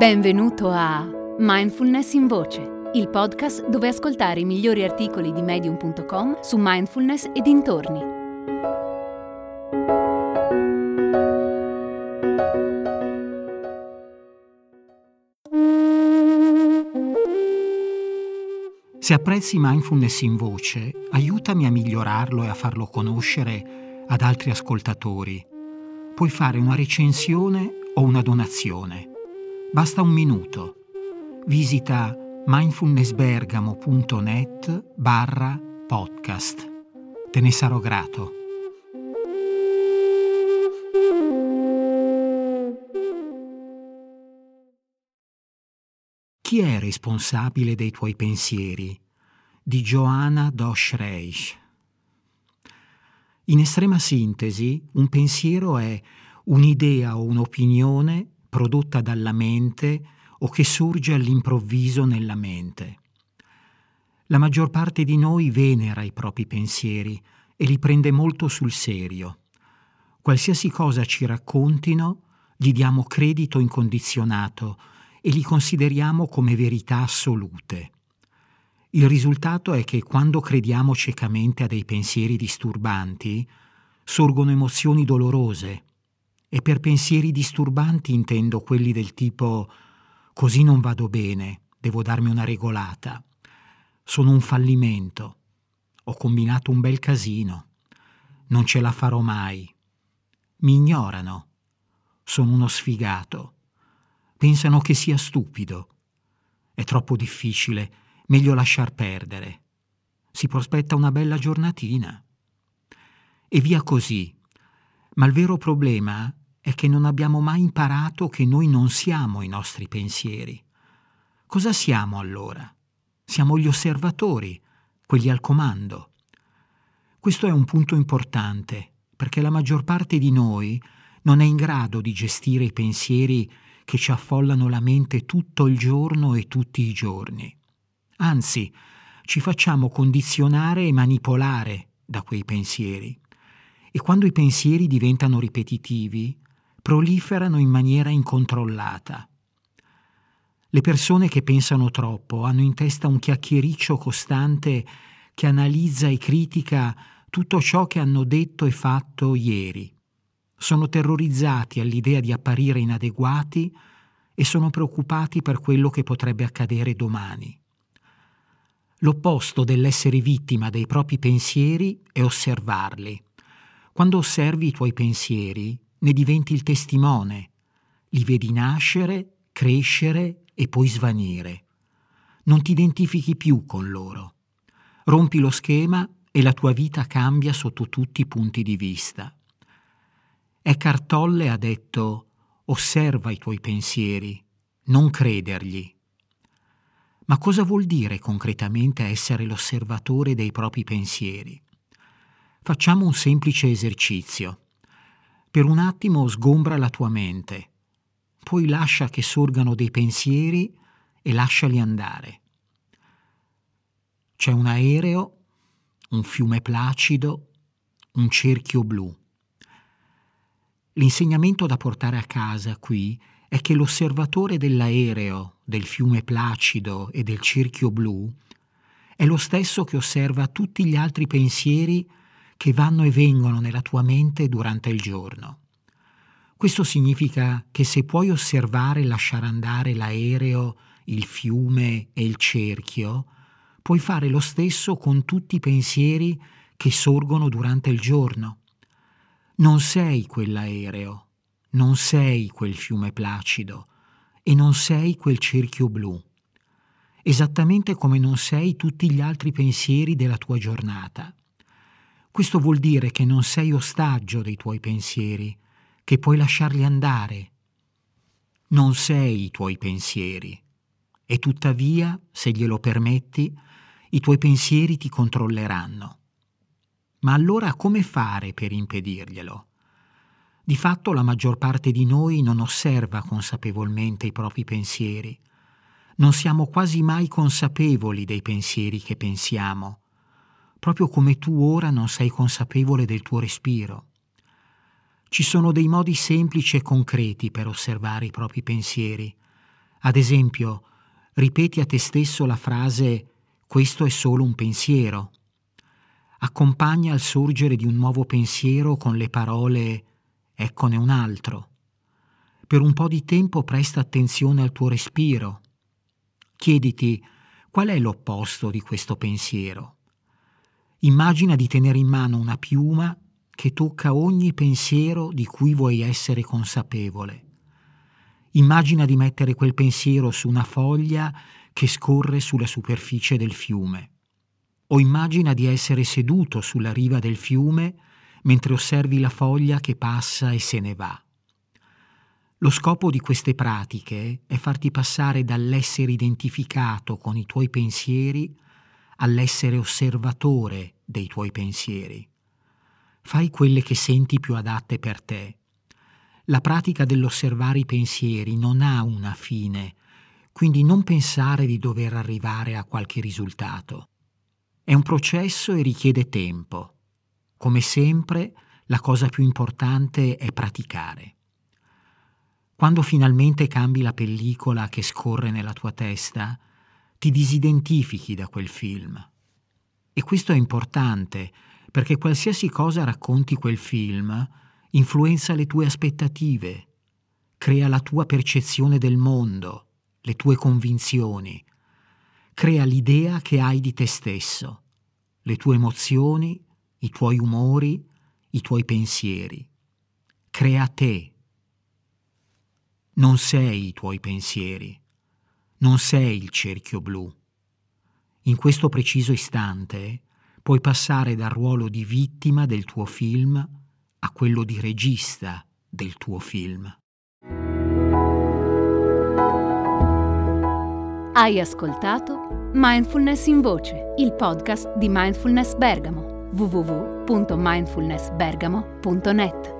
Benvenuto a Mindfulness in Voce, il podcast dove ascoltare i migliori articoli di medium.com su mindfulness e dintorni. Se apprezzi mindfulness in voce, aiutami a migliorarlo e a farlo conoscere ad altri ascoltatori. Puoi fare una recensione o una donazione. Basta un minuto. Visita mindfulnessbergamo.net barra podcast. Te ne sarò grato. Chi è responsabile dei tuoi pensieri? Di Johanna Dosch Reich. In estrema sintesi, un pensiero è un'idea o un'opinione prodotta dalla mente o che sorge all'improvviso nella mente. La maggior parte di noi venera i propri pensieri e li prende molto sul serio. Qualsiasi cosa ci raccontino, gli diamo credito incondizionato e li consideriamo come verità assolute. Il risultato è che quando crediamo ciecamente a dei pensieri disturbanti, sorgono emozioni dolorose. E per pensieri disturbanti intendo quelli del tipo così non vado bene, devo darmi una regolata, sono un fallimento, ho combinato un bel casino, non ce la farò mai, mi ignorano, sono uno sfigato Pensano che sia stupido. È troppo difficile, meglio lasciar perdere. Si prospetta una bella giornatina. E via così. Ma il vero problema è che non abbiamo mai imparato che noi non siamo i nostri pensieri. Cosa siamo allora? Siamo gli osservatori, quelli al comando. Questo è un punto importante, perché la maggior parte di noi non è in grado di gestire i pensieri che ci affollano la mente tutto il giorno e tutti i giorni. Anzi, ci facciamo condizionare e manipolare da quei pensieri. E quando i pensieri diventano ripetitivi, proliferano in maniera incontrollata. Le persone che pensano troppo hanno in testa un chiacchiericcio costante che analizza e critica tutto ciò che hanno detto e fatto ieri sono terrorizzati all'idea di apparire inadeguati e sono preoccupati per quello che potrebbe accadere domani. L'opposto dell'essere vittima dei propri pensieri è osservarli. Quando osservi i tuoi pensieri, ne diventi il testimone, li vedi nascere, crescere e poi svanire. Non ti identifichi più con loro. Rompi lo schema e la tua vita cambia sotto tutti i punti di vista. Eckhart Tolle ha detto osserva i tuoi pensieri, non credergli. Ma cosa vuol dire concretamente essere l'osservatore dei propri pensieri? Facciamo un semplice esercizio. Per un attimo sgombra la tua mente, poi lascia che sorgano dei pensieri e lasciali andare. C'è un aereo, un fiume placido, un cerchio blu. L'insegnamento da portare a casa qui è che l'osservatore dell'aereo, del fiume placido e del cerchio blu è lo stesso che osserva tutti gli altri pensieri che vanno e vengono nella tua mente durante il giorno. Questo significa che se puoi osservare e lasciare andare l'aereo, il fiume e il cerchio, puoi fare lo stesso con tutti i pensieri che sorgono durante il giorno. Non sei quell'aereo, non sei quel fiume placido e non sei quel cerchio blu, esattamente come non sei tutti gli altri pensieri della tua giornata. Questo vuol dire che non sei ostaggio dei tuoi pensieri, che puoi lasciarli andare. Non sei i tuoi pensieri e tuttavia, se glielo permetti, i tuoi pensieri ti controlleranno. Ma allora come fare per impedirglielo? Di fatto la maggior parte di noi non osserva consapevolmente i propri pensieri. Non siamo quasi mai consapevoli dei pensieri che pensiamo, proprio come tu ora non sei consapevole del tuo respiro. Ci sono dei modi semplici e concreti per osservare i propri pensieri, Ad esempio, ripeti a te stesso la frase questo è solo un pensiero. Accompagna il sorgere di un nuovo pensiero con le parole eccone un altro. Per un po' di tempo presta attenzione al tuo respiro. Chiediti qual è l'opposto di questo pensiero. Immagina di tenere in mano una piuma che tocca ogni pensiero di cui vuoi essere consapevole. Immagina di mettere quel pensiero su una foglia che scorre sulla superficie del fiume. O immagina di essere seduto sulla riva del fiume mentre osservi la foglia che passa e se ne va. Lo scopo di queste pratiche è farti passare dall'essere identificato con i tuoi pensieri all'essere osservatore dei tuoi pensieri. Fai quelle che senti più adatte per te la pratica dell'osservare i pensieri non ha una fine, quindi non pensare di dover arrivare a qualche risultato. È un processo e richiede tempo. Come sempre, la cosa più importante è praticare. Quando finalmente cambi la pellicola che scorre nella tua testa, ti disidentifichi da quel film. E questo è importante perché qualsiasi cosa racconti quel film, influenza le tue aspettative, crea la tua percezione del mondo, le tue convinzioni, crea l'idea che hai di te stesso, le tue emozioni, i tuoi umori, i tuoi pensieri. Crea te. Non sei i tuoi pensieri, non sei il cerchio blu. In questo preciso istante puoi passare dal ruolo di vittima del tuo film a quello di regista del tuo film. Hai ascoltato Mindfulness in Voce, il podcast di Mindfulness Bergamo, www.mindfulnessbergamo.net.